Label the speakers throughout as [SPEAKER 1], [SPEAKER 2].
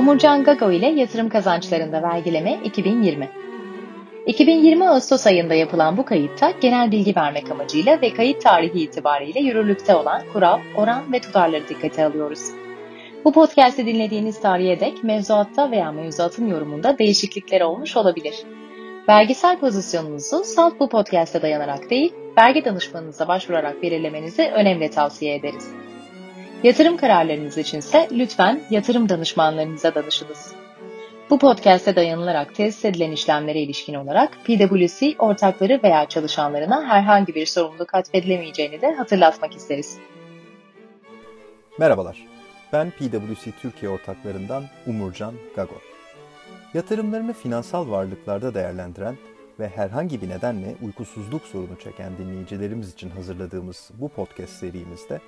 [SPEAKER 1] Omurcan Gago ile yatırım kazançlarında vergileme 2020. 2020 Ağustos ayında yapılan bu kayıtta genel bilgi vermek amacıyla ve kayıt tarihi itibariyle yürürlükte olan kural, oran ve tutarları dikkate alıyoruz. Bu podcast'i dinlediğiniz tarihe dek mevzuatta veya mevzuatın yorumunda değişiklikler olmuş olabilir. Vergisel pozisyonunuzu salt bu podcast'e dayanarak değil, vergi danışmanınıza başvurarak belirlemenizi önemli tavsiye ederiz. Yatırım kararlarınız içinse lütfen yatırım danışmanlarınıza danışınız. Bu podcast'e dayanılarak tesis edilen işlemlere ilişkin olarak PwC ortakları veya çalışanlarına herhangi bir sorumluluk atfedilemeyeceğini de hatırlatmak isteriz.
[SPEAKER 2] Merhabalar, ben PwC Türkiye ortaklarından Umurcan Gago. Yatırımlarını finansal varlıklarda değerlendiren ve herhangi bir nedenle uykusuzluk sorunu çeken dinleyicilerimiz için hazırladığımız bu podcast serimizde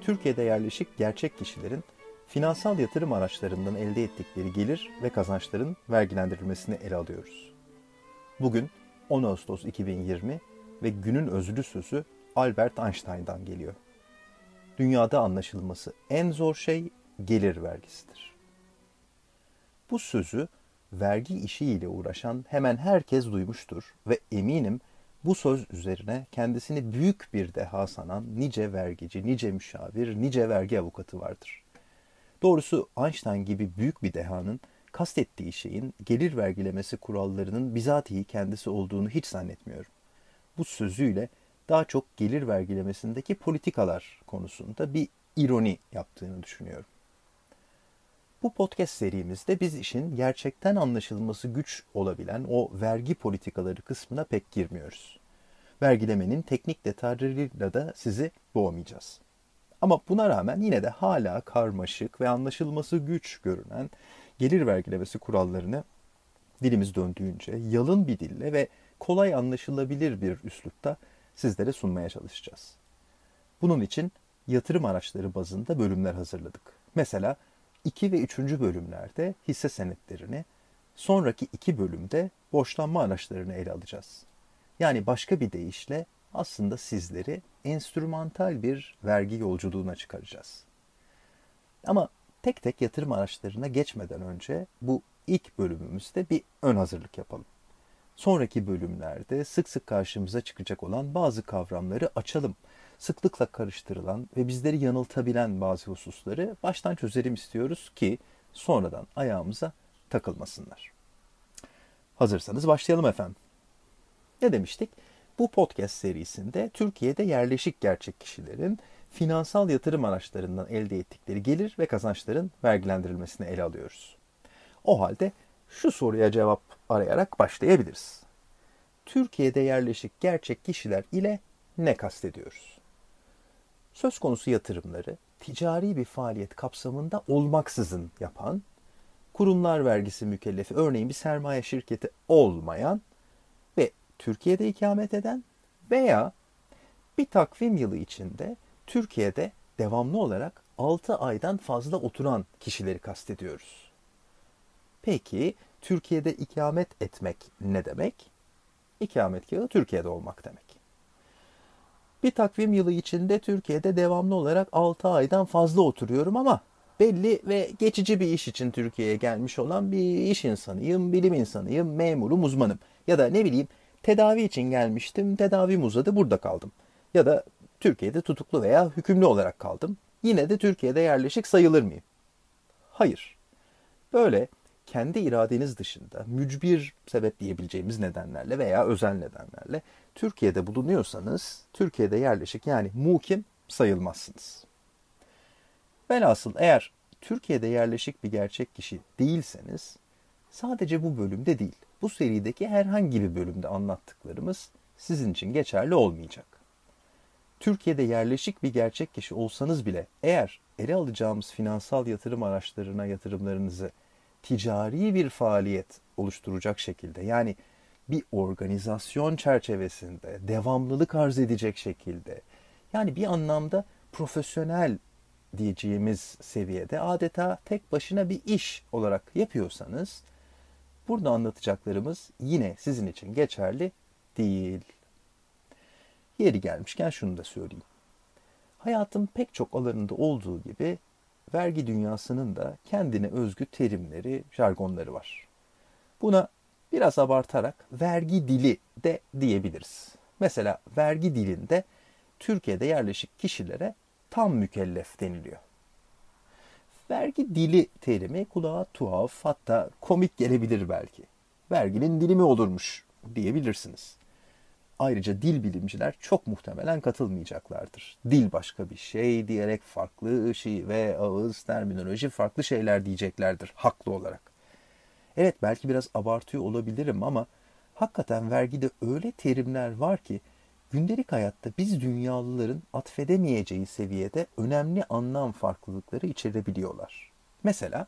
[SPEAKER 2] Türkiye'de yerleşik gerçek kişilerin finansal yatırım araçlarından elde ettikleri gelir ve kazançların vergilendirilmesini ele alıyoruz. Bugün 10 Ağustos 2020 ve günün özlü sözü Albert Einstein'dan geliyor. Dünyada anlaşılması en zor şey gelir vergisidir. Bu sözü vergi işiyle uğraşan hemen herkes duymuştur ve eminim bu söz üzerine kendisini büyük bir deha sanan nice vergici, nice müşavir, nice vergi avukatı vardır. Doğrusu Einstein gibi büyük bir dehanın kastettiği şeyin gelir vergilemesi kurallarının bizatihi kendisi olduğunu hiç zannetmiyorum. Bu sözüyle daha çok gelir vergilemesindeki politikalar konusunda bir ironi yaptığını düşünüyorum. Bu podcast serimizde biz işin gerçekten anlaşılması güç olabilen o vergi politikaları kısmına pek girmiyoruz. Vergilemenin teknik detaylarıyla da sizi boğmayacağız. Ama buna rağmen yine de hala karmaşık ve anlaşılması güç görünen gelir vergilemesi kurallarını dilimiz döndüğünce yalın bir dille ve kolay anlaşılabilir bir üslupta sizlere sunmaya çalışacağız. Bunun için yatırım araçları bazında bölümler hazırladık. Mesela 2 ve 3. bölümlerde hisse senetlerini, sonraki iki bölümde borçlanma araçlarını ele alacağız. Yani başka bir deyişle aslında sizleri enstrümantal bir vergi yolculuğuna çıkaracağız. Ama tek tek yatırım araçlarına geçmeden önce bu ilk bölümümüzde bir ön hazırlık yapalım. Sonraki bölümlerde sık sık karşımıza çıkacak olan bazı kavramları açalım. Sıklıkla karıştırılan ve bizleri yanıltabilen bazı hususları baştan çözelim istiyoruz ki sonradan ayağımıza takılmasınlar. Hazırsanız başlayalım efendim. Ne demiştik? Bu podcast serisinde Türkiye'de yerleşik gerçek kişilerin finansal yatırım araçlarından elde ettikleri gelir ve kazançların vergilendirilmesini ele alıyoruz. O halde şu soruya cevap arayarak başlayabiliriz. Türkiye'de yerleşik gerçek kişiler ile ne kastediyoruz? Söz konusu yatırımları ticari bir faaliyet kapsamında olmaksızın yapan, kurumlar vergisi mükellefi örneğin bir sermaye şirketi olmayan ve Türkiye'de ikamet eden veya bir takvim yılı içinde Türkiye'de devamlı olarak 6 aydan fazla oturan kişileri kastediyoruz. Peki Türkiye'de ikamet etmek ne demek? İkametgahı Türkiye'de olmak demek. Bir takvim yılı içinde Türkiye'de devamlı olarak 6 aydan fazla oturuyorum ama belli ve geçici bir iş için Türkiye'ye gelmiş olan bir iş insanıyım, bilim insanıyım, memurum, uzmanım. Ya da ne bileyim tedavi için gelmiştim, tedavim uzadı, burada kaldım. Ya da Türkiye'de tutuklu veya hükümlü olarak kaldım. Yine de Türkiye'de yerleşik sayılır mıyım? Hayır. Böyle kendi iradeniz dışında mücbir sebep diyebileceğimiz nedenlerle veya özel nedenlerle Türkiye'de bulunuyorsanız Türkiye'de yerleşik yani mukim sayılmazsınız. Velhasıl eğer Türkiye'de yerleşik bir gerçek kişi değilseniz sadece bu bölümde değil bu serideki herhangi bir bölümde anlattıklarımız sizin için geçerli olmayacak. Türkiye'de yerleşik bir gerçek kişi olsanız bile eğer ele alacağımız finansal yatırım araçlarına yatırımlarınızı ticari bir faaliyet oluşturacak şekilde yani bir organizasyon çerçevesinde devamlılık arz edecek şekilde yani bir anlamda profesyonel diyeceğimiz seviyede adeta tek başına bir iş olarak yapıyorsanız burada anlatacaklarımız yine sizin için geçerli değil. Yeri gelmişken şunu da söyleyeyim. Hayatın pek çok alanında olduğu gibi vergi dünyasının da kendine özgü terimleri, jargonları var. Buna biraz abartarak vergi dili de diyebiliriz. Mesela vergi dilinde Türkiye'de yerleşik kişilere tam mükellef deniliyor. Vergi dili terimi kulağa tuhaf hatta komik gelebilir belki. Verginin dili mi olurmuş diyebilirsiniz. Ayrıca dil bilimciler çok muhtemelen katılmayacaklardır. Dil başka bir şey diyerek farklı şey ve ağız, terminoloji farklı şeyler diyeceklerdir haklı olarak. Evet belki biraz abartıyor olabilirim ama hakikaten vergide öyle terimler var ki gündelik hayatta biz dünyalıların atfedemeyeceği seviyede önemli anlam farklılıkları içerebiliyorlar. Mesela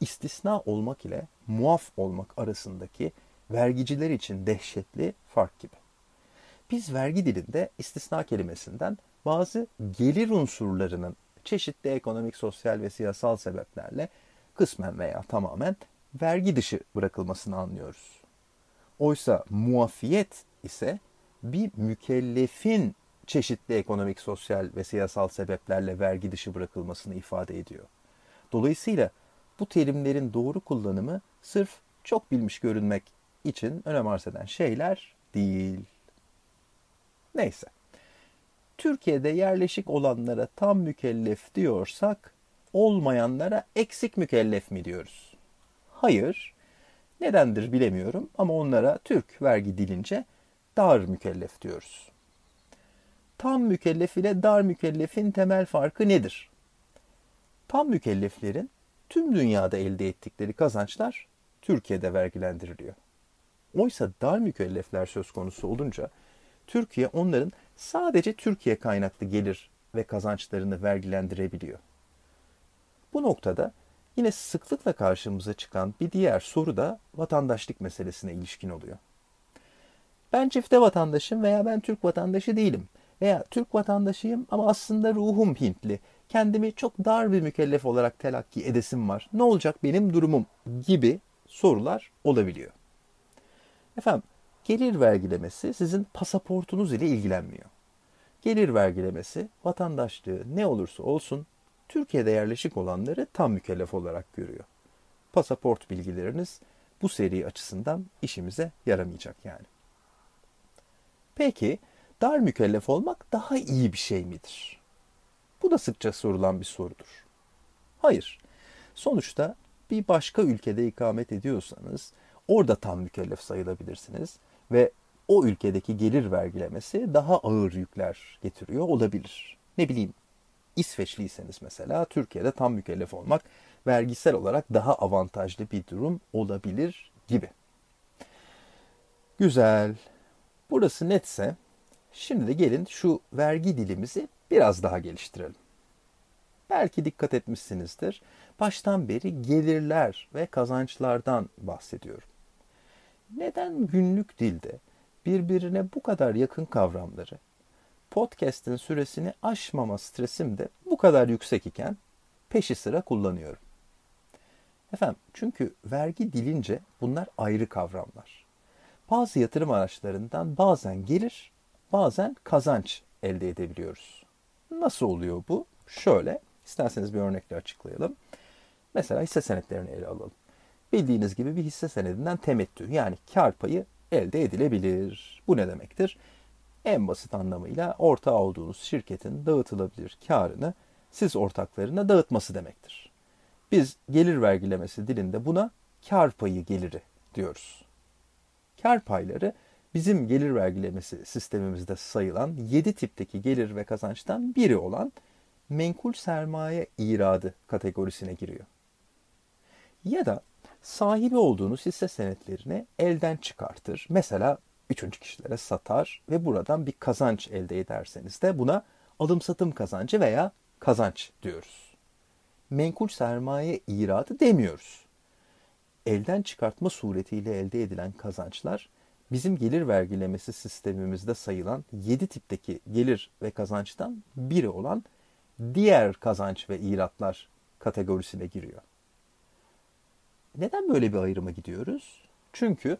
[SPEAKER 2] istisna olmak ile muaf olmak arasındaki vergiciler için dehşetli fark gibi. Biz vergi dilinde istisna kelimesinden bazı gelir unsurlarının çeşitli ekonomik, sosyal ve siyasal sebeplerle kısmen veya tamamen vergi dışı bırakılmasını anlıyoruz. Oysa muafiyet ise bir mükellefin çeşitli ekonomik, sosyal ve siyasal sebeplerle vergi dışı bırakılmasını ifade ediyor. Dolayısıyla bu terimlerin doğru kullanımı sırf çok bilmiş görünmek için önem arz eden şeyler değil. Neyse. Türkiye'de yerleşik olanlara tam mükellef diyorsak olmayanlara eksik mükellef mi diyoruz? Hayır. Nedendir bilemiyorum ama onlara Türk vergi dilince dar mükellef diyoruz. Tam mükellef ile dar mükellefin temel farkı nedir? Tam mükelleflerin tüm dünyada elde ettikleri kazançlar Türkiye'de vergilendiriliyor. Oysa dar mükellefler söz konusu olunca Türkiye onların sadece Türkiye kaynaklı gelir ve kazançlarını vergilendirebiliyor. Bu noktada yine sıklıkla karşımıza çıkan bir diğer soru da vatandaşlık meselesine ilişkin oluyor. Ben çifte vatandaşım veya ben Türk vatandaşı değilim veya Türk vatandaşıyım ama aslında ruhum Hintli. Kendimi çok dar bir mükellef olarak telakki edesim var. Ne olacak benim durumum gibi sorular olabiliyor. Efendim gelir vergilemesi sizin pasaportunuz ile ilgilenmiyor. Gelir vergilemesi vatandaşlığı ne olursa olsun Türkiye'de yerleşik olanları tam mükellef olarak görüyor. Pasaport bilgileriniz bu seri açısından işimize yaramayacak yani. Peki dar mükellef olmak daha iyi bir şey midir? Bu da sıkça sorulan bir sorudur. Hayır. Sonuçta bir başka ülkede ikamet ediyorsanız orada tam mükellef sayılabilirsiniz ve o ülkedeki gelir vergilemesi daha ağır yükler getiriyor olabilir. Ne bileyim İsveçliyseniz mesela Türkiye'de tam mükellef olmak vergisel olarak daha avantajlı bir durum olabilir gibi. Güzel. Burası netse şimdi de gelin şu vergi dilimizi biraz daha geliştirelim. Belki dikkat etmişsinizdir. Baştan beri gelirler ve kazançlardan bahsediyorum. Neden günlük dilde birbirine bu kadar yakın kavramları podcast'in süresini aşmama stresim de bu kadar yüksek iken peşi sıra kullanıyorum. Efendim çünkü vergi dilince bunlar ayrı kavramlar. Bazı yatırım araçlarından bazen gelir, bazen kazanç elde edebiliyoruz. Nasıl oluyor bu? Şöyle, isterseniz bir örnekle açıklayalım. Mesela hisse senetlerini ele alalım. Bildiğiniz gibi bir hisse senedinden temettü yani kar payı elde edilebilir. Bu ne demektir? En basit anlamıyla ortağı olduğunuz şirketin dağıtılabilir karını siz ortaklarına dağıtması demektir. Biz gelir vergilemesi dilinde buna kar payı geliri diyoruz. Kar payları bizim gelir vergilemesi sistemimizde sayılan 7 tipteki gelir ve kazançtan biri olan menkul sermaye iradı kategorisine giriyor. Ya da sahibi olduğunuz hisse senetlerini elden çıkartır. Mesela üçüncü kişilere satar ve buradan bir kazanç elde ederseniz de buna alım satım kazancı veya kazanç diyoruz. Menkul sermaye iradı demiyoruz. Elden çıkartma suretiyle elde edilen kazançlar bizim gelir vergilemesi sistemimizde sayılan 7 tipteki gelir ve kazançtan biri olan diğer kazanç ve iratlar kategorisine giriyor. Neden böyle bir ayrıma gidiyoruz? Çünkü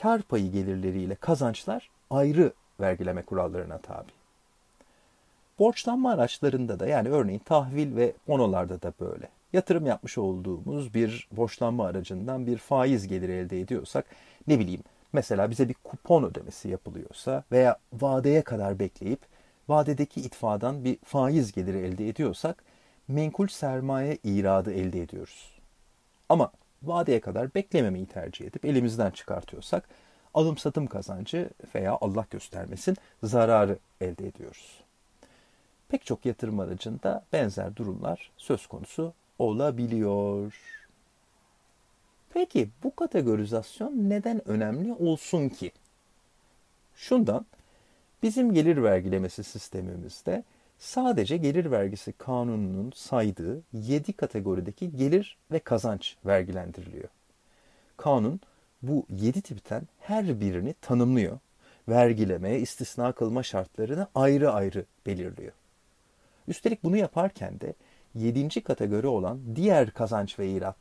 [SPEAKER 2] kar payı gelirleriyle kazançlar ayrı vergileme kurallarına tabi. Borçlanma araçlarında da yani örneğin tahvil ve bonolarda da böyle. Yatırım yapmış olduğumuz bir borçlanma aracından bir faiz geliri elde ediyorsak ne bileyim mesela bize bir kupon ödemesi yapılıyorsa veya vadeye kadar bekleyip vadedeki itfadan bir faiz geliri elde ediyorsak menkul sermaye iradı elde ediyoruz. Ama vadeye kadar beklememeyi tercih edip elimizden çıkartıyorsak alım satım kazancı veya Allah göstermesin zararı elde ediyoruz. Pek çok yatırım aracında benzer durumlar söz konusu olabiliyor. Peki bu kategorizasyon neden önemli olsun ki? Şundan, bizim gelir vergilemesi sistemimizde sadece gelir vergisi kanununun saydığı 7 kategorideki gelir ve kazanç vergilendiriliyor. Kanun bu 7 tipten her birini tanımlıyor. Vergileme, istisna kılma şartlarını ayrı ayrı belirliyor. Üstelik bunu yaparken de 7. kategori olan diğer kazanç ve irat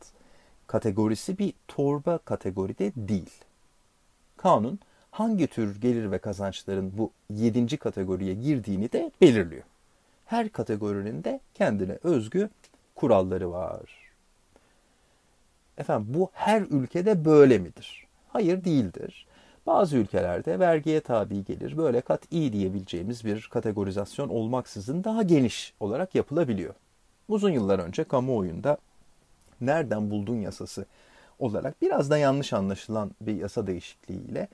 [SPEAKER 2] kategorisi bir torba kategoride değil. Kanun hangi tür gelir ve kazançların bu 7. kategoriye girdiğini de belirliyor. Her kategorinin de kendine özgü kuralları var. Efendim bu her ülkede böyle midir? Hayır değildir. Bazı ülkelerde vergiye tabi gelir böyle kat iyi diyebileceğimiz bir kategorizasyon olmaksızın daha geniş olarak yapılabiliyor. Uzun yıllar önce kamuoyunda nereden buldun yasası olarak biraz da yanlış anlaşılan bir yasa değişikliğiyle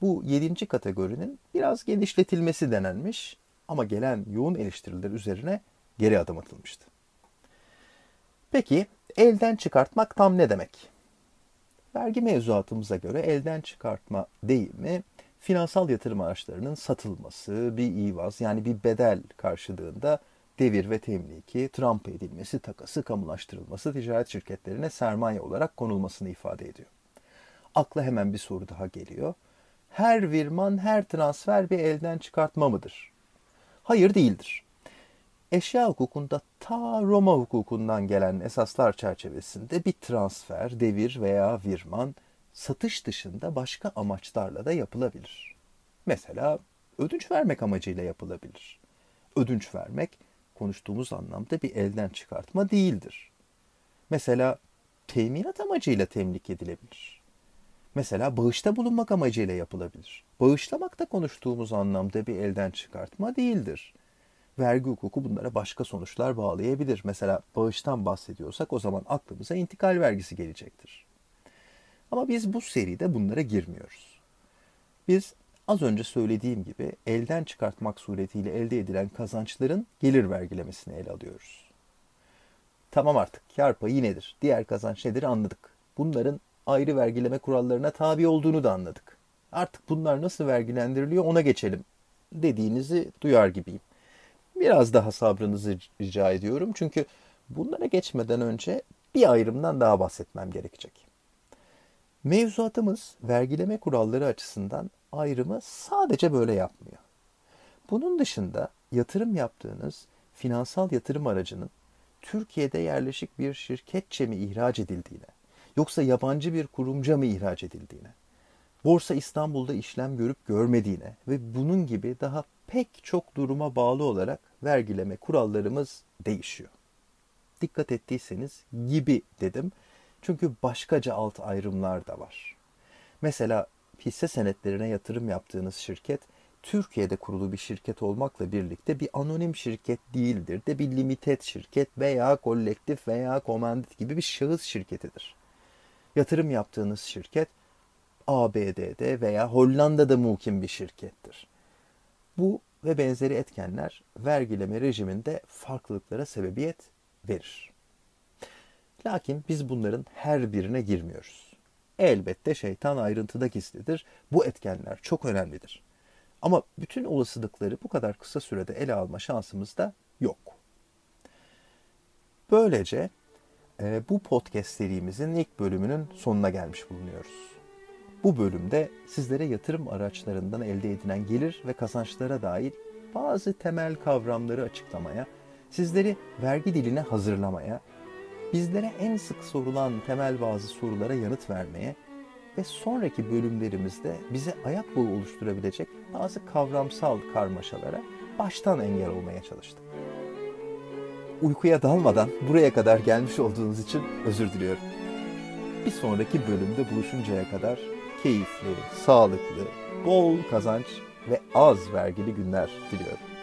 [SPEAKER 2] bu yedinci kategorinin biraz genişletilmesi denenmiş ama gelen yoğun eleştiriler üzerine geri adım atılmıştı. Peki elden çıkartmak tam ne demek? Vergi mevzuatımıza göre elden çıkartma deyimi finansal yatırım araçlarının satılması, bir ivaz yani bir bedel karşılığında devir ve temliki, tramp edilmesi, takası, kamulaştırılması, ticaret şirketlerine sermaye olarak konulmasını ifade ediyor. Akla hemen bir soru daha geliyor. Her virman, her transfer bir elden çıkartma mıdır? Hayır değildir. Eşya hukukunda ta Roma hukukundan gelen esaslar çerçevesinde bir transfer, devir veya virman satış dışında başka amaçlarla da yapılabilir. Mesela ödünç vermek amacıyla yapılabilir. Ödünç vermek konuştuğumuz anlamda bir elden çıkartma değildir. Mesela teminat amacıyla temlik edilebilir. Mesela bağışta bulunmak amacıyla yapılabilir. Bağışlamak da konuştuğumuz anlamda bir elden çıkartma değildir vergi hukuku bunlara başka sonuçlar bağlayabilir. Mesela bağıştan bahsediyorsak o zaman aklımıza intikal vergisi gelecektir. Ama biz bu seride bunlara girmiyoruz. Biz az önce söylediğim gibi elden çıkartmak suretiyle elde edilen kazançların gelir vergilemesini ele alıyoruz. Tamam artık kar payı nedir, diğer kazanç nedir anladık. Bunların ayrı vergileme kurallarına tabi olduğunu da anladık. Artık bunlar nasıl vergilendiriliyor ona geçelim dediğinizi duyar gibiyim. Biraz daha sabrınızı rica ediyorum. Çünkü bunlara geçmeden önce bir ayrımdan daha bahsetmem gerekecek. Mevzuatımız vergileme kuralları açısından ayrımı sadece böyle yapmıyor. Bunun dışında yatırım yaptığınız finansal yatırım aracının Türkiye'de yerleşik bir şirketçe mi ihraç edildiğine, yoksa yabancı bir kurumca mı ihraç edildiğine, Borsa İstanbul'da işlem görüp görmediğine ve bunun gibi daha pek çok duruma bağlı olarak vergileme kurallarımız değişiyor. Dikkat ettiyseniz gibi dedim. Çünkü başkaca alt ayrımlar da var. Mesela hisse senetlerine yatırım yaptığınız şirket Türkiye'de kurulu bir şirket olmakla birlikte bir anonim şirket değildir de bir limited şirket veya kolektif veya komandit gibi bir şahıs şirketidir. Yatırım yaptığınız şirket ABD'de veya Hollanda'da muhkim bir şirkettir. Bu ve benzeri etkenler vergileme rejiminde farklılıklara sebebiyet verir. Lakin biz bunların her birine girmiyoruz. Elbette şeytan ayrıntıda gizlidir. Bu etkenler çok önemlidir. Ama bütün olasılıkları bu kadar kısa sürede ele alma şansımız da yok. Böylece bu podcast serimizin ilk bölümünün sonuna gelmiş bulunuyoruz. Bu bölümde sizlere yatırım araçlarından elde edilen gelir ve kazançlara dair bazı temel kavramları açıklamaya, sizleri vergi diline hazırlamaya, bizlere en sık sorulan temel bazı sorulara yanıt vermeye ve sonraki bölümlerimizde bize ayak bağı oluşturabilecek bazı kavramsal karmaşalara baştan engel olmaya çalıştım. Uykuya dalmadan buraya kadar gelmiş olduğunuz için özür diliyorum. Bir sonraki bölümde buluşuncaya kadar keyifli, sağlıklı, bol kazanç ve az vergili günler diliyorum.